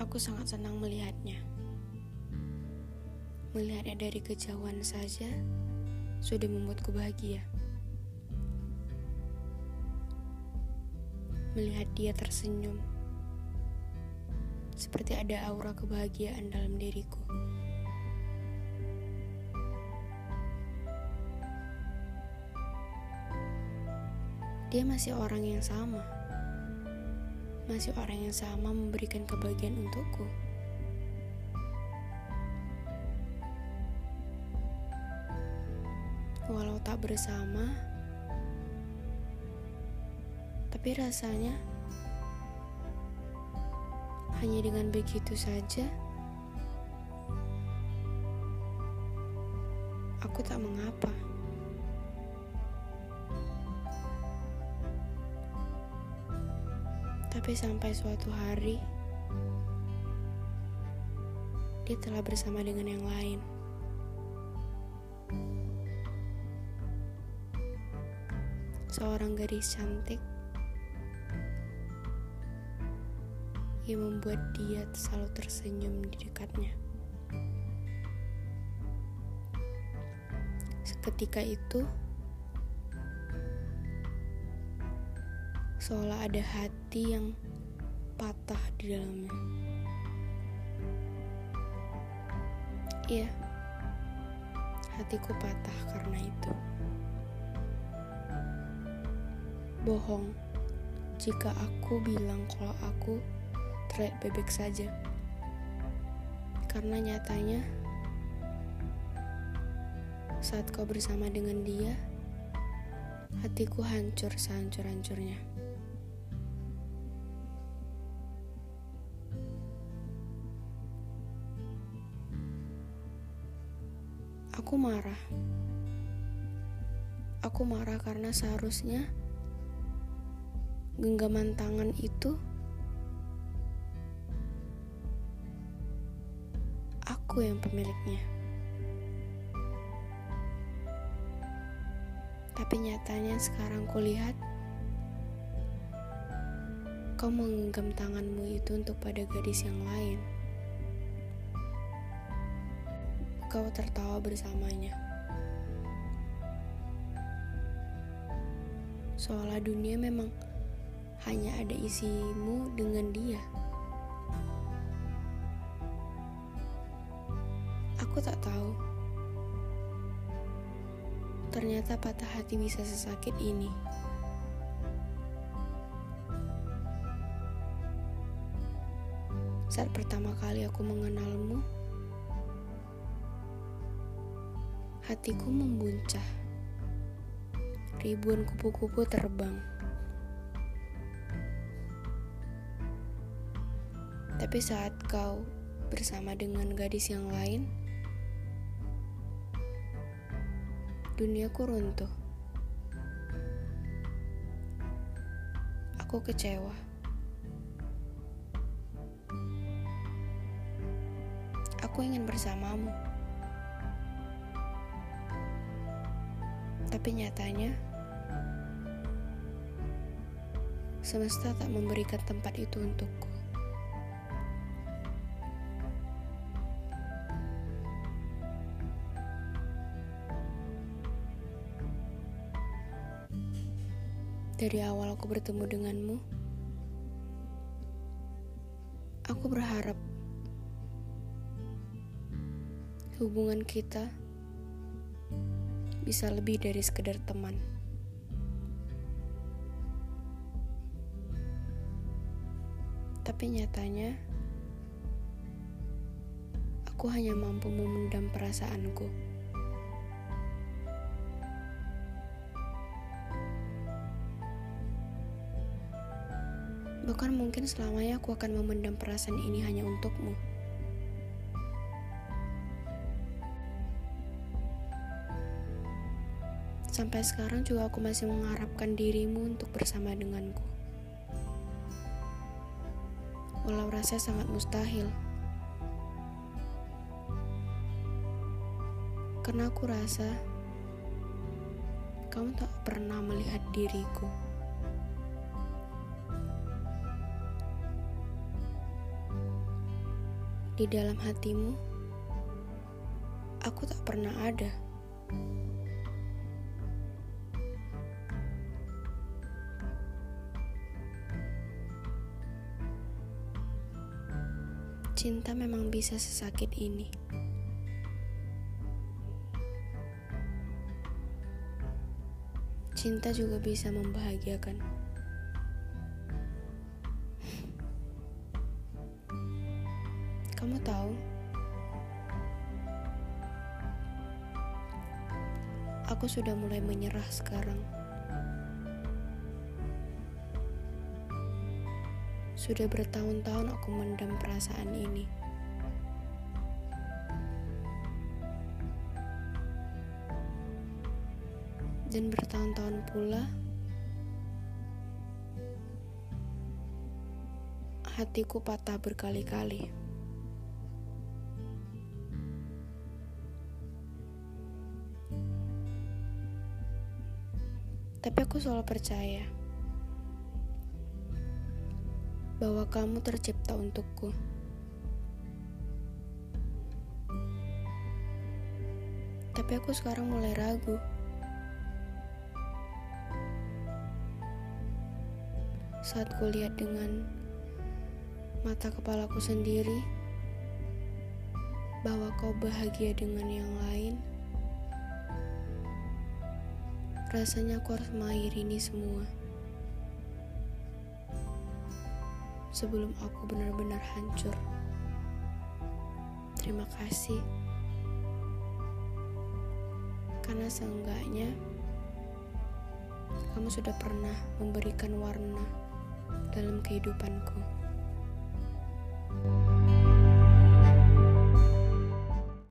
Aku sangat senang melihatnya. Melihatnya dari kejauhan saja sudah membuatku bahagia. Melihat dia tersenyum, seperti ada aura kebahagiaan dalam diriku. Dia masih orang yang sama. Masih orang yang sama memberikan kebahagiaan untukku. Walau tak bersama, tapi rasanya hanya dengan begitu saja aku tak mengapa. Tapi sampai suatu hari, dia telah bersama dengan yang lain. Seorang gadis cantik yang membuat dia selalu tersenyum di dekatnya. Seketika itu, seolah ada hati yang patah di dalamnya. Iya, hatiku patah karena itu. Bohong jika aku bilang kalau aku terlihat bebek saja. Karena nyatanya, saat kau bersama dengan dia, hatiku hancur sehancur-hancurnya. Aku marah. Aku marah karena seharusnya genggaman tangan itu aku yang pemiliknya. Tapi nyatanya sekarang kulihat kau menggenggam tanganmu itu untuk pada gadis yang lain. Kau tertawa bersamanya. Seolah dunia memang hanya ada isimu dengan dia. Aku tak tahu. Ternyata patah hati bisa sesakit ini. Saat pertama kali aku mengenalmu, hatiku membuncah. Ribuan kupu-kupu terbang. Tapi saat kau bersama dengan gadis yang lain, duniaku runtuh. Aku kecewa. Aku ingin bersamamu. Tapi nyatanya, semesta tak memberikan tempat itu untukku. Dari awal aku bertemu denganmu, aku berharap hubungan kita bisa lebih dari sekedar teman. Tapi nyatanya, aku hanya mampu memendam perasaanku. Bahkan mungkin selamanya aku akan memendam perasaan ini hanya untukmu. Sampai sekarang juga aku masih mengharapkan dirimu untuk bersama denganku. Walau rasa sangat mustahil. Karena aku rasa kamu tak pernah melihat diriku. Di dalam hatimu, aku tak pernah ada. Cinta memang bisa sesakit ini. Cinta juga bisa membahagiakan. Kamu tahu, aku sudah mulai menyerah sekarang. Sudah bertahun-tahun aku mendam perasaan ini. Dan bertahun-tahun pula hatiku patah berkali-kali. Tapi aku selalu percaya bahwa kamu tercipta untukku. Tapi aku sekarang mulai ragu. Saat kulihat dengan mata kepalaku sendiri bahwa kau bahagia dengan yang lain, rasanya aku harus mengakhiri ini semua. Sebelum aku benar-benar hancur. Terima kasih, karena seenggaknya kamu sudah pernah memberikan warna dalam kehidupanku.